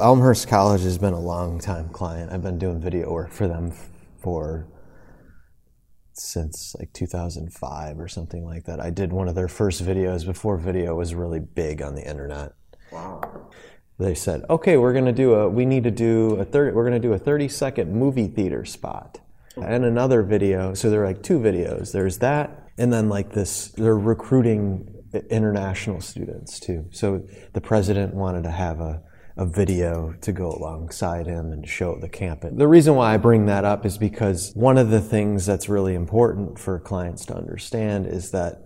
Elmhurst College has been a long time client. I've been doing video work for them for since like 2005 or something like that. I did one of their first videos before video was really big on the internet. Wow. They said, "Okay, we're going to do a we need to do a 30 we're going to do a 30 second movie theater spot." And another video. So there are like two videos. There's that and then like this they're recruiting international students too. So the president wanted to have a a video to go alongside him and show the campus. The reason why I bring that up is because one of the things that's really important for clients to understand is that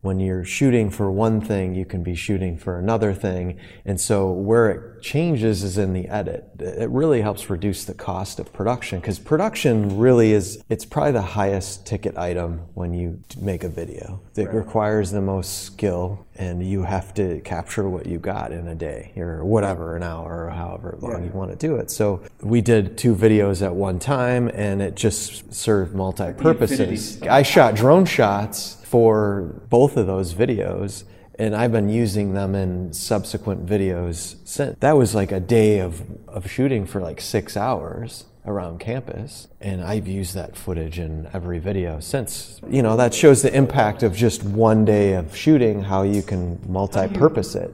when you're shooting for one thing, you can be shooting for another thing. And so where it changes is in the edit. It really helps reduce the cost of production because production really is, it's probably the highest ticket item when you make a video. It right. requires the most skill and you have to capture what you got in a day or whatever, an hour or however long yeah. you want to do it. So we did two videos at one time and it just served multi purposes. I shot drone shots for both of those videos and I've been using them in subsequent videos since. That was like a day of, of shooting for like six hours around campus, and I've used that footage in every video since. You know, that shows the impact of just one day of shooting, how you can multi purpose it.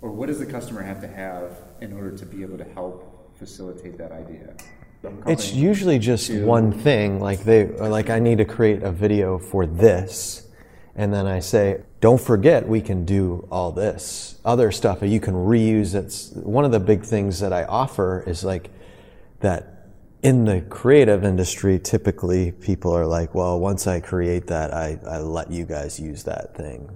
Or what does the customer have to have in order to be able to help facilitate that idea? It's usually just to... one thing. Like they, like I need to create a video for this, and then I say, don't forget we can do all this other stuff. that You can reuse. It's one of the big things that I offer is like that. In the creative industry, typically people are like, well, once I create that, I, I let you guys use that thing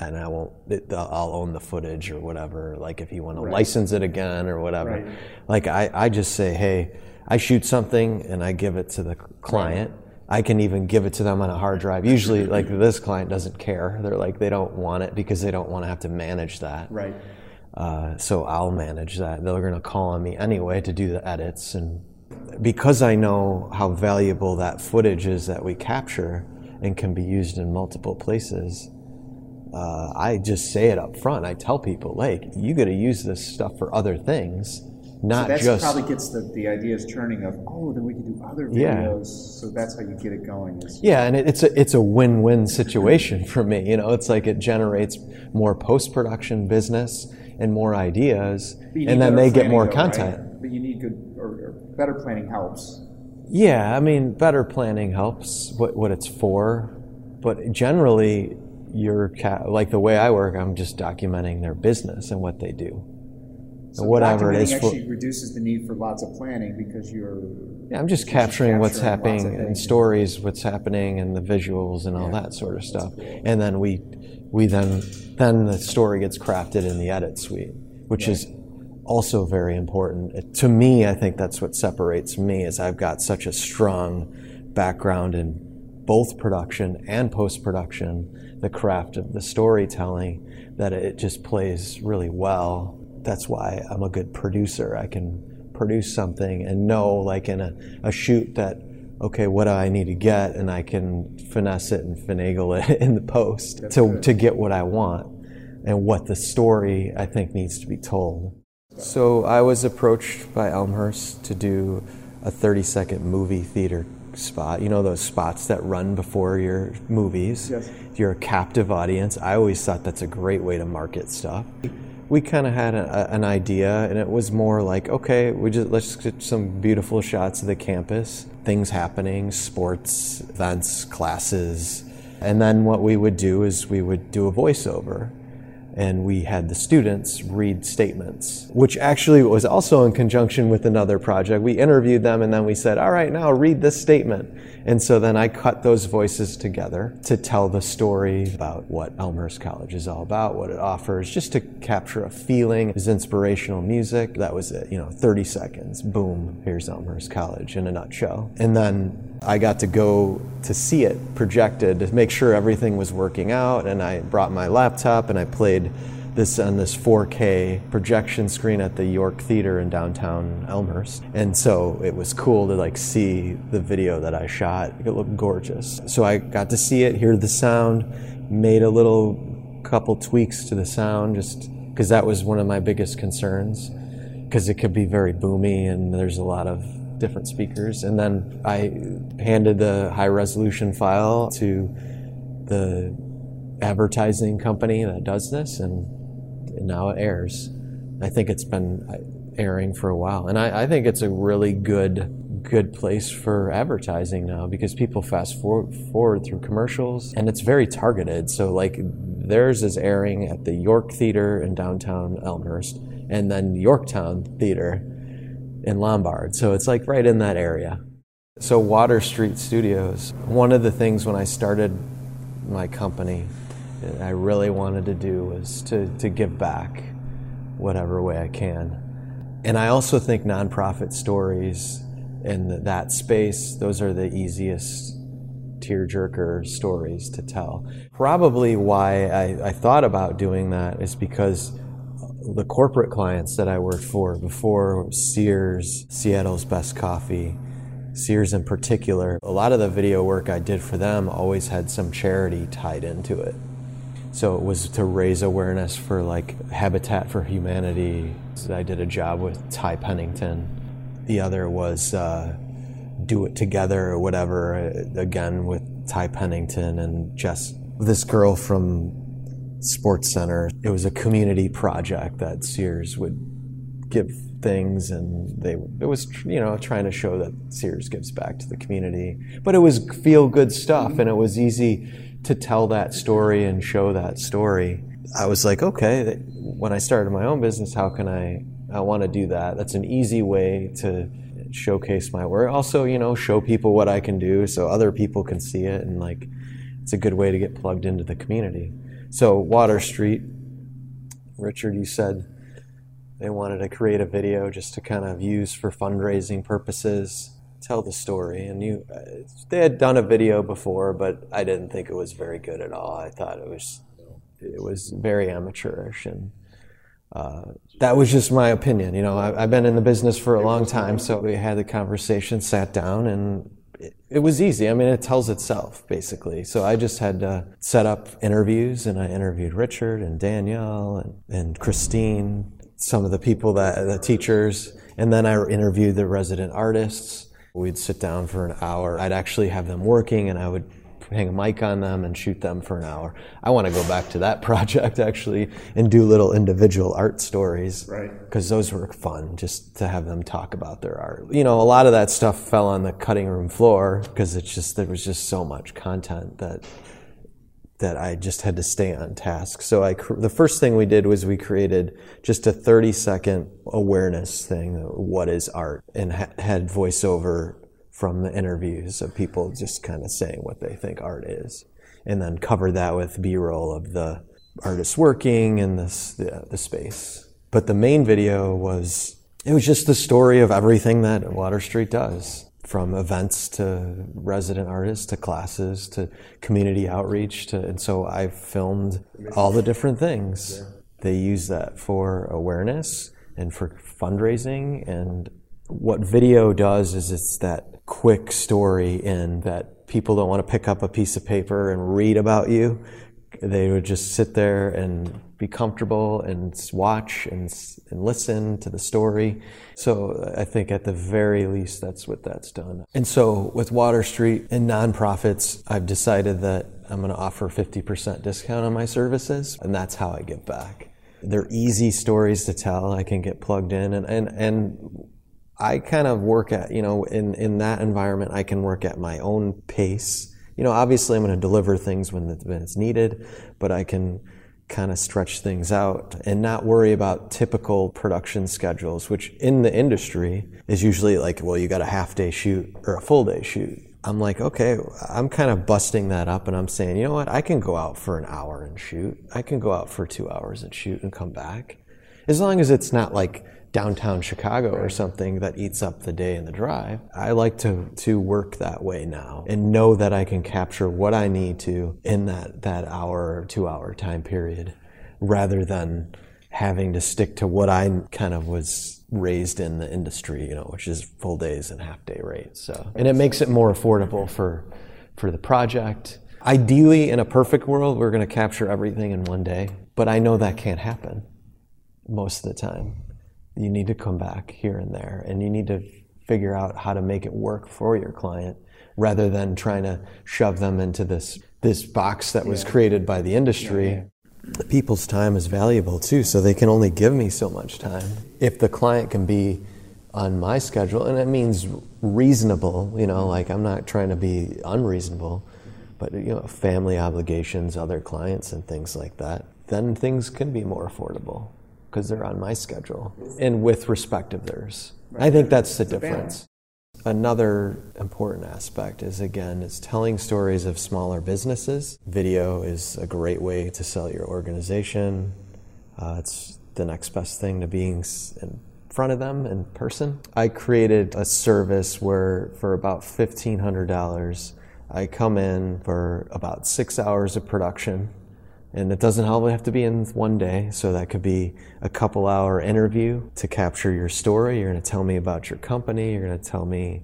and I won't, I'll own the footage or whatever. Like if you want to right. license it again or whatever. Right. Like I, I just say, hey, I shoot something and I give it to the client. Right. I can even give it to them on a hard drive. Usually, like this client doesn't care. They're like, they don't want it because they don't want to have to manage that. Right. Uh, so I'll manage that. They're going to call on me anyway to do the edits. And because I know how valuable that footage is that we capture and can be used in multiple places, uh, I just say it up front. I tell people, like, you got to use this stuff for other things not so just probably gets the, the ideas churning of oh then we can do other videos. Yeah. so that's how you get it going yeah and it, it's a it's a win-win situation for me you know? It's like it generates more post-production business and more ideas and then they get more though, content. Right? but you need good or, or, better planning helps. Yeah i mean better planning helps what, what it's for but generally you're like the way i work i'm just documenting their business and what they do so whatever it is. actually for, reduces the need for lots of planning because you're. Yeah, I'm just capturing, what's happening and stories, what's happening, and the visuals and all yeah. that sort of stuff. And then we, we then then the story gets crafted in the edit suite, which right. is also very important. To me, I think that's what separates me is I've got such a strong background in both production and post production, the craft of the storytelling, that it just plays really well that's why I'm a good producer. I can produce something and know, like in a, a shoot, that okay, what do I need to get, and I can finesse it and finagle it in the post to to get what I want and what the story I think needs to be told. So I was approached by Elmhurst to do a 30 second movie theater spot. You know those spots that run before your movies. Yes. You're a captive audience. I always thought that's a great way to market stuff we kind of had a, an idea, and it was more like, okay, we just let's get some beautiful shots of the campus, things happening, sports, events, classes, and then what we would do is we would do a voiceover and we had the students read statements, which actually was also in conjunction with another project. We interviewed them and then we said, all right, now read this statement. And so then I cut those voices together to tell the story about what Elmhurst College is all about, what it offers, just to capture a feeling. It's inspirational music. That was it, you know, 30 seconds. Boom, here's Elmhurst College in a nutshell. And then I got to go to see it projected to make sure everything was working out. And I brought my laptop and I played this on this 4K projection screen at the York Theater in downtown Elmhurst. And so it was cool to like see the video that I shot. It looked gorgeous. So I got to see it, hear the sound, made a little couple tweaks to the sound just because that was one of my biggest concerns. because it could be very boomy and there's a lot of different speakers. And then I handed the high resolution file to the advertising company that does this, and, and now it airs. I think it's been uh, airing for a while, and I, I think it's a really good good place for advertising now because people fast forward, forward through commercials and it's very targeted. So like theirs is airing at the York Theater in downtown Elmhurst and then Yorktown Theater in Lombard. So it's like right in that area. So Water Street Studios, one of the things when I started my company I really wanted to do was to, to give back whatever way I can. And I also think nonprofit stories in that space, those are the easiest tearjerker stories to tell. Probably why I, I thought about doing that is because the corporate clients that I worked for before Sears, Seattle's Best Coffee, Sears in particular, a lot of the video work I did for them always had some charity tied into it. So it was to raise awareness for like Habitat for Humanity. I did a job with Ty Pennington. The other was uh, Do It Together or whatever, uh, again with Ty Pennington and Jess, this girl from SportsCenter. It was a community project that Sears would give things and they it was you know trying to show that Sears gives back to the community. But it was feel good stuff and it was easy to tell that story and show that story. I was like okay when I started my own business how can I I want to do that? That's an easy way to showcase my work. Also you know show people what I can do so other people can see it and like it's a good way to get plugged into the community so, Water Street, Richard, you said they wanted to create a video just to kind of use for fundraising purposes, tell the story. And you, they had done a video before, but I didn't think it was very good at all. I thought it was, it was very amateurish, and uh, that was just my opinion. You know, I, I've been in the business for a long time, so we had the conversation, sat down, and it, was easy. I mean, it tells itself basically. So I just had to set up interviews, and I interviewed Richard and Danielle and, and Christine, some of the people that the teachers, and then I interviewed the resident artists. We'd sit down for an hour. I'd actually have them working, and I would hang a mic on them and shoot them for an hour. I want to go back to that project actually and do little individual art stories. Right. Because those were fun just to have them talk about their art. You know, a lot of that stuff fell on the cutting room floor because it's just, there was just so much content that that I just had to stay on task. So I, the first thing we did was we created just a 30 second awareness thing. What is art? And ha- had voiceover from the interviews of people just kind of saying what they think art is, and then cover that with B-roll of the artists working in this the, the space. But the main video was it was just the story of everything that Water Street does, from events to resident artists to classes to community outreach to, and so I filmed all the different things. They use that for awareness and for fundraising and what video does is it's that quick story in that people don't want to pick up a piece of paper and read about you. They would just sit there and be comfortable and watch and, and listen to the story. So I think at the very least, that's what that's done. And so with Water Street and nonprofits, I've decided that I'm going to offer 50% discount on my services, and that's how I give back. They're easy stories to tell. I can get plugged in and, and, and I kind of work at, you know, in, in that environment, I can work at my own pace. You know, obviously I'm going to deliver things when, it's needed, but I can kind of stretch things out and not worry about typical production schedules, which in the industry is usually like, well, you got a half day shoot or a full day shoot. I'm like, okay, I'm kind of busting that up and I'm saying, you know what, I can go out for an hour and shoot. I can go out for two hours and shoot and come back. As long as it's not like downtown Chicago or something that eats up the day and the drive. I like to to work that way now and know that I can capture what I need to in that that hour or 2 hour time period rather than having to stick to what I kind of was raised in the industry, you know, which is full days and half day rates. So, and it makes it more affordable for for the project. Ideally, in a perfect world, we're going to capture everything in one day, but I know that can't happen most of the time you need to come back here and there, and you need to figure out how to make it work for your client rather than trying to shove them into this this box that was created by the industry. People's time is valuable too, so they can only give me so much time. If the client can be on my schedule, and it means reasonable, you know, like I'm not trying to be unreasonable, but you know, family obligations, other clients, and things like that, then things can be more affordable because they're on my schedule and with respect of theirs. I think that's the difference. Another important aspect is again, is telling stories of smaller businesses. Video is a great way to sell your organization. Uh, it's the next best thing to being in front of them in person. I created a service where for about $1,500, I come in for about six hours of production and it doesn't all have to be in one day. So that could be a couple hour interview to capture your story. You're going to tell me about your company. You're going to tell me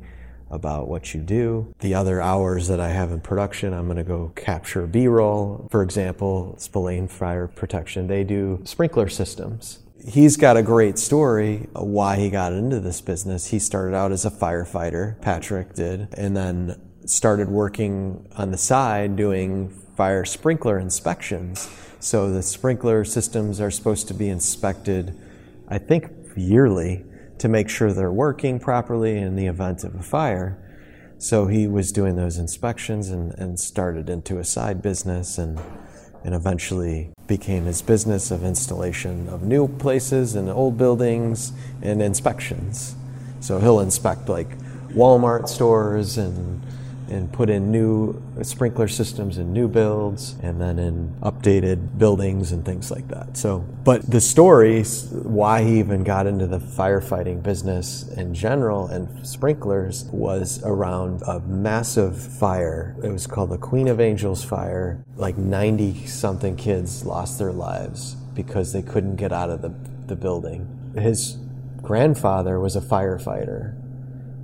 about what you do. The other hours that I have in production, I'm going to go capture B roll. For example, Spillane Fire Protection, they do sprinkler systems. He's got a great story uh, why he got into this business. He started out as a firefighter, Patrick did, and then started working on the side doing fire sprinkler inspections. So the sprinkler systems are supposed to be inspected, I think, yearly to make sure they're working properly in the event of a fire. So he was doing those inspections and, and started into a side business and, and eventually became his business of installation of new places and old buildings and inspections. So he'll inspect like Walmart stores and and put in new sprinkler systems in new builds and then in updated buildings and things like that. So, but the story, why he even got into the firefighting business in general and sprinklers was around a massive fire. It was called the Queen of Angels fire. Like 90 something kids lost their lives because they couldn't get out of the, the building. His grandfather was a firefighter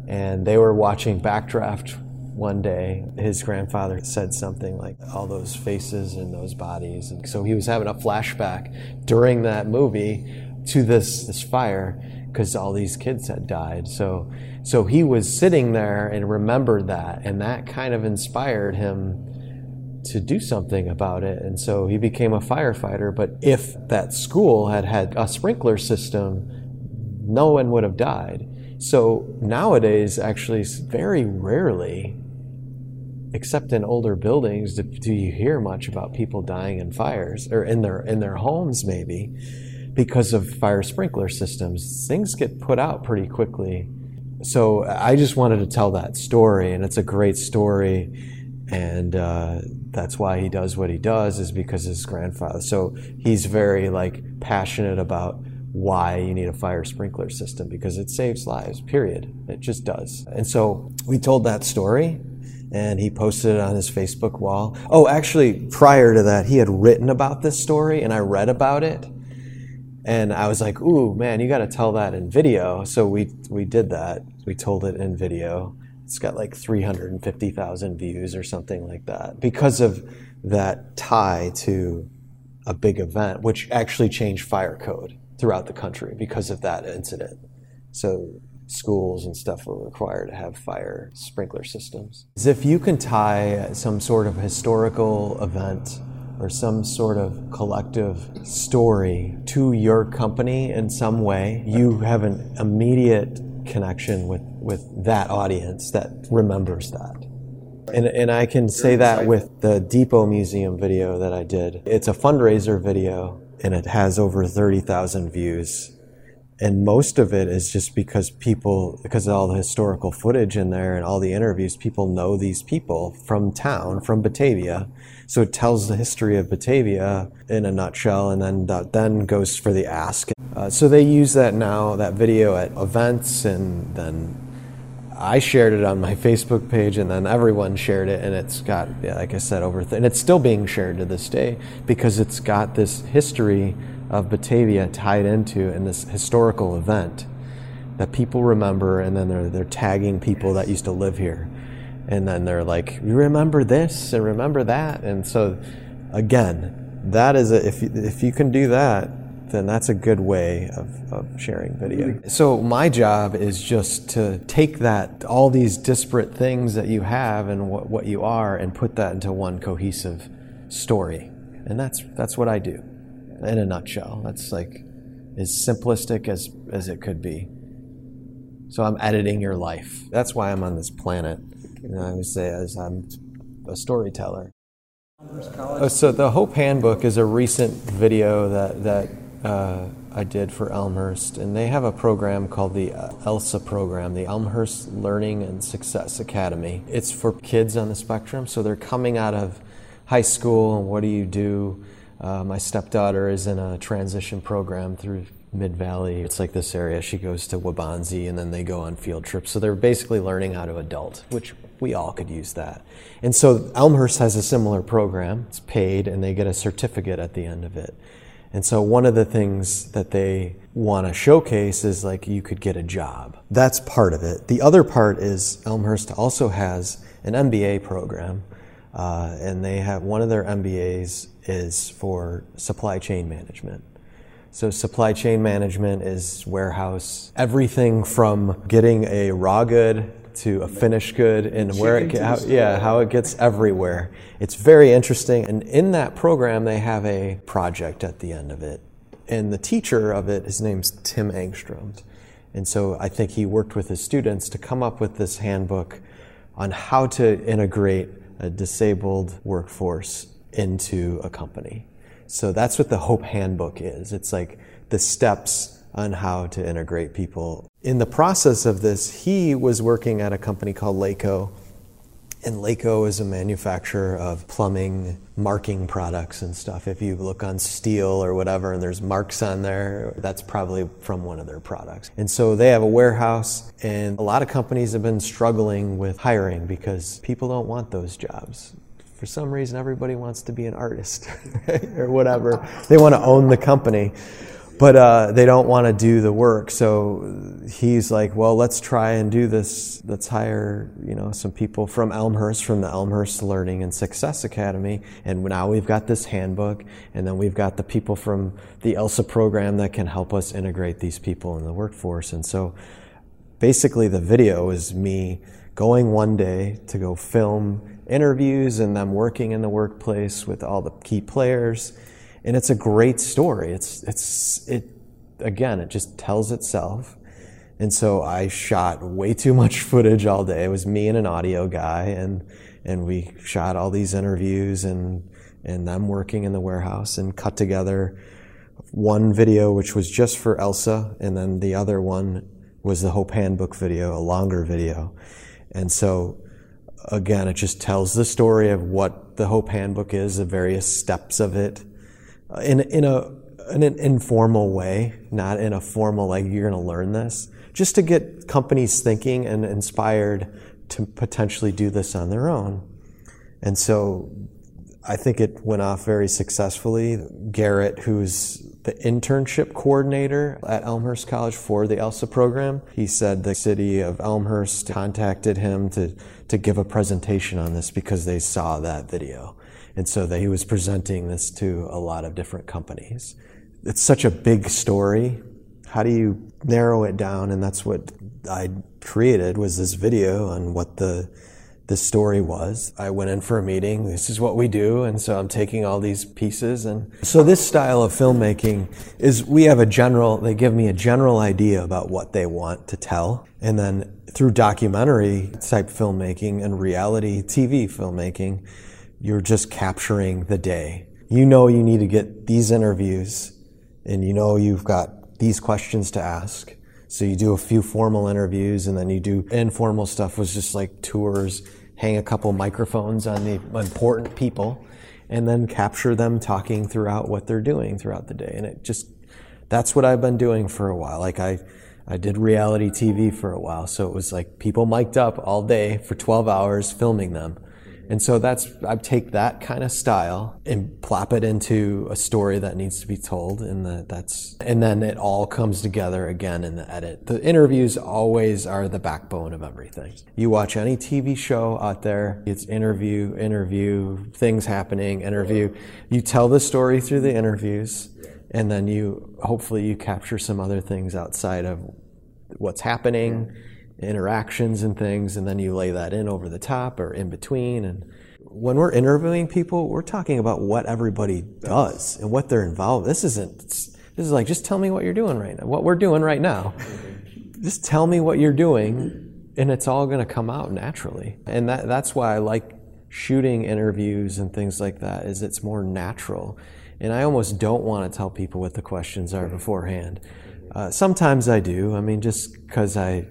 and they were watching Backdraft one day his grandfather said something like all those faces and those bodies. And so he was having a flashback during that movie to this this fire because all these kids had died. So so he was sitting there and remembered that and that kind of inspired him to do something about it. And so he became a firefighter but if that school had had a sprinkler system no one would have died. So nowadays, actually, very rarely except in older buildings, do, do, you hear much about people dying in fires or in their in their homes maybe because of fire sprinkler systems? Things get put out pretty quickly. So I just wanted to tell that story, and it's a great story, and uh, that's why he does what he does is because his grandfather. So he's very like passionate about why you need a fire sprinkler system because it saves lives period it just does and so we told that story and he posted it on his Facebook wall. Oh, actually, prior to that, he had written about this story, and I read about it, and I was like, "Ooh, man, you got to tell that in video." So we we did that. We told it in video. It's got like 350,000 views or something like that because of that tie to a big event, which actually changed fire code throughout the country because of that incident. So schools and stuff are required to have fire sprinkler systems. If you can tie some sort of historical event or some sort of collective story to your company in some way, you have an immediate connection with, with that audience that remembers that. And, and I can say that with the Depot Museum video that I did. It's a fundraiser video and it has over 30,000 views and most of it is just because people because of all the historical footage in there and all the interviews people know these people from town from batavia. So it tells the history of batavia in a nutshell and then that then goes for the ask. Uh, so they use that now that video at events and then I shared it on my Facebook page, and then everyone shared it, and it's got, yeah, like I said, over, th- and it's still being shared to this day because it's got this history of Batavia tied into in this historical event that people remember, and then they're they're tagging people that used to live here, and then they're like, "You remember this and remember that," and so again, that is a, if if you can do that, then that's a good way of, of sharing video. So my job is just to take that, all these disparate things that you have and what, what you are, and put that into one cohesive story. And that's that's what I do, in a nutshell. That's like as simplistic as as it could be. So I'm editing your life. That's why I'm on this planet. You know, I would say as I'm a storyteller. Oh, so the Hope Handbook is a recent video that that uh, I did for Elmhurst, and they have a program called the uh, ELSA program, the Elmhurst Learning and Success Academy. It's for kids on the spectrum, so they're coming out of high school, and what do you do? Uh, my stepdaughter is in a transition program through Mid Valley. It's like this area. She goes to Waubonsie and then they go on field trips. So they're basically learning how to adult, which we all could use that. And so Elmhurst has a similar program. It's paid and they get a certificate at the end of it. And so one of the things that they want to showcase is like you could get a job. That's part of it. The other part is Elmhurst also has an MBA program. Uh, and they have one of their MBAs is for supply chain management. So supply chain management is warehouse, everything from getting a raw good to a finished good and where it how, yeah how it gets everywhere. It's very interesting, and in that program they have a project at the end of it, and the teacher of it, his name's Tim Angstrom, and so I think he worked with his students to come up with this handbook on how to integrate a disabled workforce into a company. So that's what the Hope Handbook is. It's like the steps on how to integrate people. In the process of this, he was working at a company called LA-CO. And LA-CO is a manufacturer of plumbing marking products and stuff. If you look on steel or whatever and there's marks on there, that's probably from one of their products. And so they have a warehouse, and a lot of companies have been struggling with hiring because people don't want those jobs for some reason everybody wants to be an artist or whatever. They want to own the company but uh, they don't want to do the work. So he's like well let's try and do this. Let's hire you know some people from elmhurst from the elmhurst learning and success academy and now we've got this handbook and then we've got the people from the elsa program that can help us integrate these people in the workforce. And so basically the video is me going one day to go film interviews and them working in the workplace with all the key players. And it's a great story. It's, it's, it, again, it just tells itself. And so I shot way too much footage all day. It was me and an audio guy, and, and we shot all these interviews and, and them working in the warehouse and cut together one video, which was just for Elsa, and then the other one was the Hope Handbook video, a longer video. And so again, it just tells the story of what the Hope Handbook is, the various steps of it, uh, in in a in an informal way, not in a formal like you're going to learn this, just to get companies thinking and inspired to potentially do this on their own. And so I think it went off very successfully. Garrett, who's the internship coordinator at Elmhurst College for the ELSA program, he said the city of Elmhurst contacted him to, to give a presentation on this because they saw that video. And so that he was presenting this to a lot of different companies. It's such a big story. How do you narrow it down? And that's what I created was this video on what the the story was. I went in for a meeting. This is what we do. And so I'm taking all these pieces. And so this style of filmmaking is we have a general, they give me a general idea about what they want to tell. And then through documentary type filmmaking and reality TV filmmaking, you're just capturing the day. You know you need to get these interviews and you know you've got these questions to ask so you do a few formal interviews and then you do informal stuff was just like tours, hang a couple microphones on the important people and then capture them talking throughout what they're doing throughout the day. And it just, that's what I've been doing for a while. Like I, I did reality TV for a while. So it was like people mic'd up all day for 12 hours filming them. And so that's, I take that kind of style and plop it into a story that needs to be told. And the, that's, and then it all comes together again in the edit. The interviews always are the backbone of everything. You watch any TV show out there, it's interview, interview, things happening, interview. You tell the story through the interviews and then you hopefully you capture some other things outside of what's happening, interactions and things, and then you lay that in over the top or in between. And when we're interviewing people, we're talking about what everybody does and what they're involved. This isn't. This is like just tell me what you're doing right now. What we're doing right now. Just tell me what you're doing, and it's all going to come out naturally. And that, that's why I like shooting interviews and things like that. Is it's more natural, and I almost don't want to tell people what the questions are beforehand. Uh, sometimes I do. I mean, just because I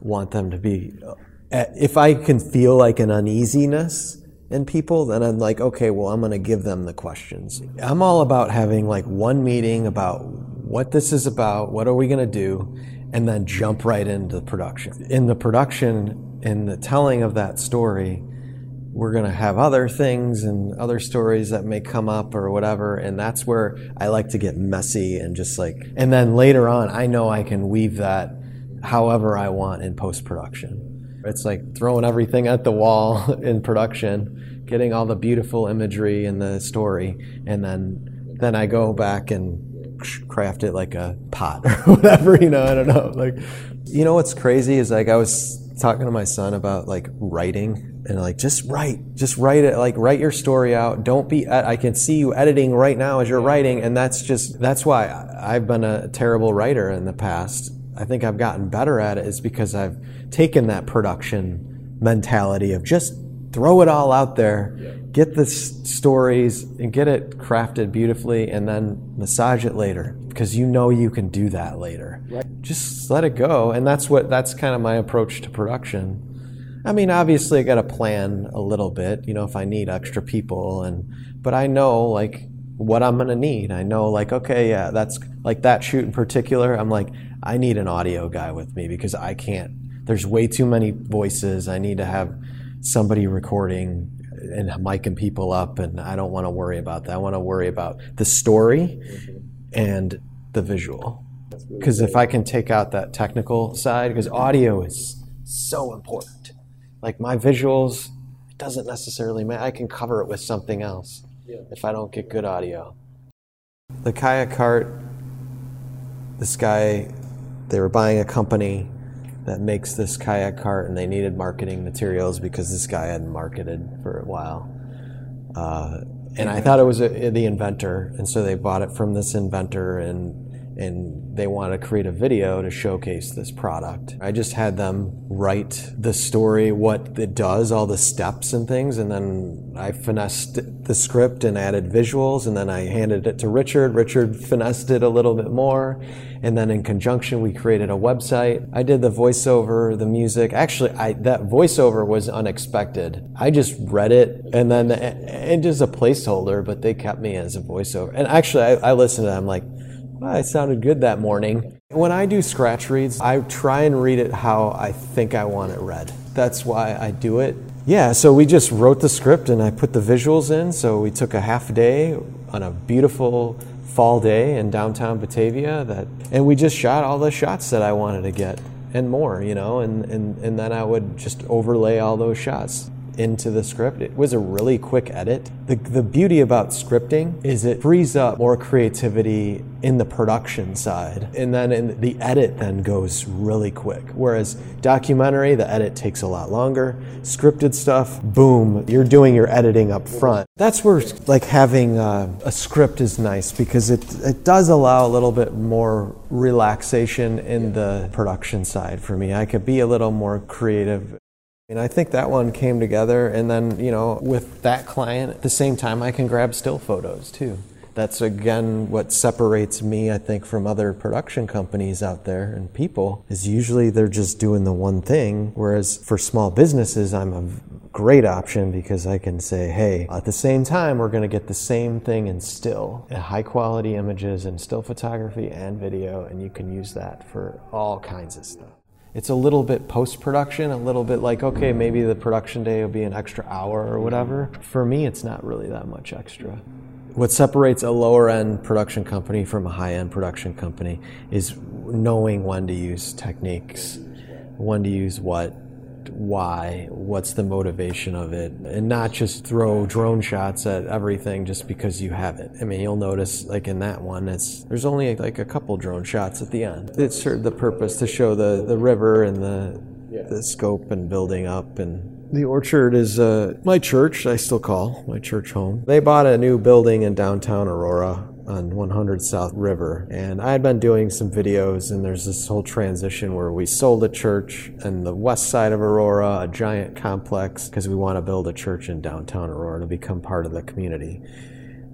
want them to be. Uh, if I can feel like an uneasiness in people, then I'm like, okay, well, I'm going to give them the questions. I'm all about having like one meeting about what this is about, what are we going to do, and then jump right into the production. In the production, in the telling of that story, we're going to have other things and other stories that may come up or whatever. And that's where I like to get messy and just like, and then later on, I know I can weave that however I want in post production. It's like throwing everything at the wall in production, getting all the beautiful imagery in the story, and then then I go back and craft it like a pot or whatever, you know, I don't know. Like you know what's crazy is like I was talking to my son about like writing and like just write just write it like write your story out don't be i can see you editing right now as you're writing and that's just that's why i've been a terrible writer in the past I think I've gotten better at it is because I've taken that production mentality of just throw it all out there, yeah. get the stories and get it crafted beautifully, and then massage it later because you know you can do that later. Right. Just let it go, and that's what that's kind of my approach to production. I mean, obviously, I got to plan a little bit, you know, if I need extra people, and but I know like what I'm gonna need. I know like okay, yeah, that's like that shoot in particular. I'm like I need an audio guy with me because I can't. There's way too many voices. I need to have somebody recording and micing people up, and I don't want to worry about that. I want to worry about the story and the visual. Because if I can take out that technical side, because audio is so important. Like my visuals, it doesn't necessarily matter. I can cover it with something else if I don't get good audio. The kayak cart, this guy they were buying a company that makes this kayak cart and they needed marketing materials because this guy hadn't marketed for a while. Uh, and I thought it was a, the inventor, and so they bought it from this inventor and and they want to create a video to showcase this product. I just had them write the story, what it does, all the steps and things, and then I finessed the script and added visuals, and then I handed it to Richard. Richard finessed it a little bit more, and then in conjunction we created a website. I did the voiceover, the music. Actually, I, that voiceover was unexpected. I just read it, and then it just a placeholder, but they kept me as a voiceover. And actually, I, I listened to it. I'm like I sounded good that morning. When I do scratch reads, I try and read it how I think I want it read. That's why I do it. Yeah, so we just wrote the script and I put the visuals in. So we took a half day on a beautiful fall day in downtown Batavia that and we just shot all the shots that I wanted to get and more, you know, and, and, and then I would just overlay all those shots into the script. It was a really quick edit. The, the beauty about scripting is it frees up more creativity in the production side. And then in the edit then goes really quick. Whereas documentary, the edit takes a lot longer. Scripted stuff, boom, you're doing your editing up front. That's where like having a, a script is nice because it, it does allow a little bit more relaxation in the production side for me. I could be a little more creative and I think that one came together, and then, you know, with that client, at the same time, I can grab still photos too. That's again what separates me, I think, from other production companies out there and people, is usually they're just doing the one thing. Whereas for small businesses, I'm a great option because I can say, hey, at the same time, we're going to get the same thing in still, uh, high quality images and still photography and video, and you can use that for all kinds of stuff it's a little bit post production, a little bit like, okay, maybe the production day will be an extra hour or whatever. For me, it's not really that much extra. What separates a lower end production company from a high end production company is knowing when to use techniques, when to use what, why, what's the motivation of it, and not just throw drone shots at everything just because you have it. I mean, you'll notice like in that one, it's there's only like a couple drone shots at the end. It served the purpose to show the the river and the the scope and building up and the orchard is uh, my church i still call my church home they bought a new building in downtown aurora on 100 south river and i had been doing some videos and there's this whole transition where we sold a church in the west side of aurora a giant complex because we want to build a church in downtown aurora to become part of the community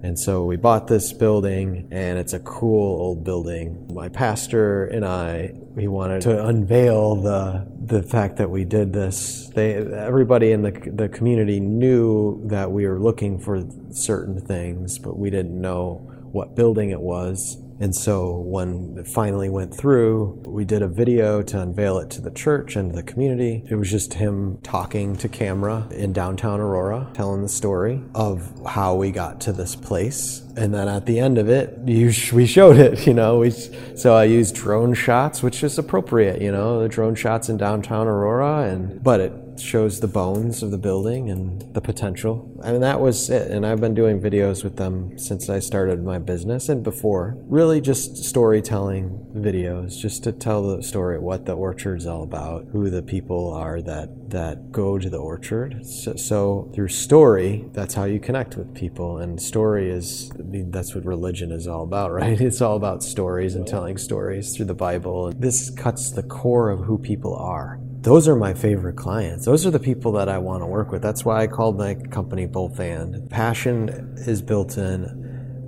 and so we bought this building, and it's a cool old building. My pastor and I, we wanted to unveil the the fact that we did this. They, everybody in the the community knew that we were looking for certain things, but we didn't know what building it was. And so when it finally went through, we did a video to unveil it to the church and the community. It was just him talking to camera in downtown Aurora, telling the story of how we got to this place. And then at the end of it, you, we showed it, you know. We, so I used drone shots, which is appropriate, you know, the drone shots in downtown Aurora. And but it shows the bones of the building and the potential. And that was it. And I've been doing videos with them since I started my business and before. Really just storytelling videos, just to tell the story what the orchard's all about, who the people are that that go to the orchard. So, so through story, that's how you connect with people. And story is I mean, that's what religion is all about, right? It's all about stories and telling stories through the Bible. This cuts the core of who people are those are my favorite clients. Those are the people that I want to work with. That's why I called my company Both And. Passion is built in.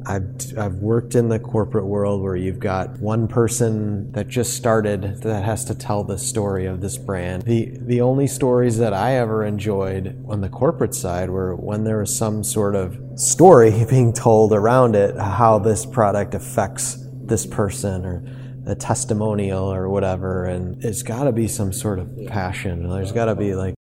I've, I've worked in the corporate world where you've got one person that just started that has to tell the story of this brand. The, the only stories that I ever enjoyed on the corporate side were when there was some sort of story being told around it, how this product affects this person or a testimonial or whatever, and it's got to be some sort of passion. There's got to be like.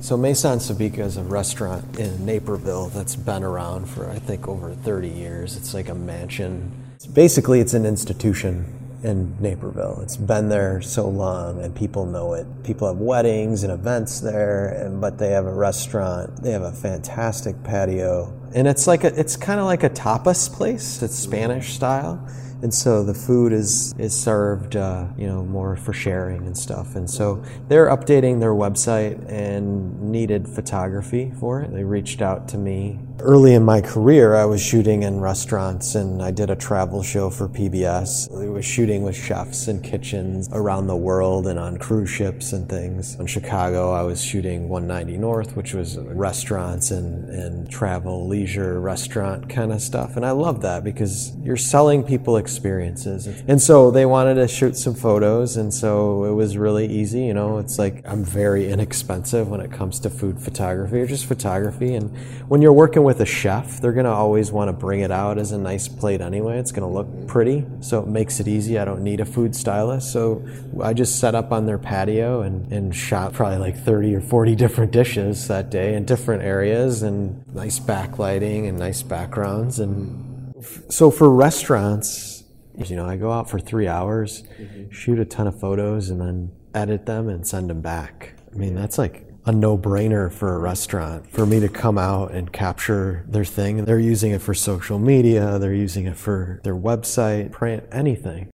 So Meson Sabika is a restaurant in Naperville that's been around for I think over 30 years. It's like a mansion. Basically, it's an institution in Naperville. It's been there so long, and people know it. People have weddings and events there, and but they have a restaurant. They have a fantastic patio, and it's like a, it's kind of like a tapas place. It's Spanish style and so the food is is served, uh, you know, more for sharing and stuff. And so they're updating their website and needed photography for it. They reached out to me early in my career. I was shooting in restaurants, and I did a travel show for PBS. I was shooting with chefs in kitchens around the world and on cruise ships and things. In Chicago, I was shooting 190 North, which was restaurants and and travel, leisure, restaurant kind of stuff. And I love that because you're selling people experiences. And so they wanted to shoot some photos, and so it was really easy. You know, it's like I'm very inexpensive when it comes to food photography or just photography. And when you're working with a chef, they're going to always want to bring it out as a nice plate anyway. It's going to look pretty, so it makes it easy. I don't need a food stylist. So I just set up on their patio and, and shot probably like 30 or 40 different dishes that day in different areas and nice backlighting and nice backgrounds. And so for restaurants, you know, I go out for three hours, mm-hmm. shoot a ton of photos, and then edit them and send them back. I mean, that's like a no-brainer for a restaurant. For me to come out and capture their thing they're using it for social media they're using it for their website print anything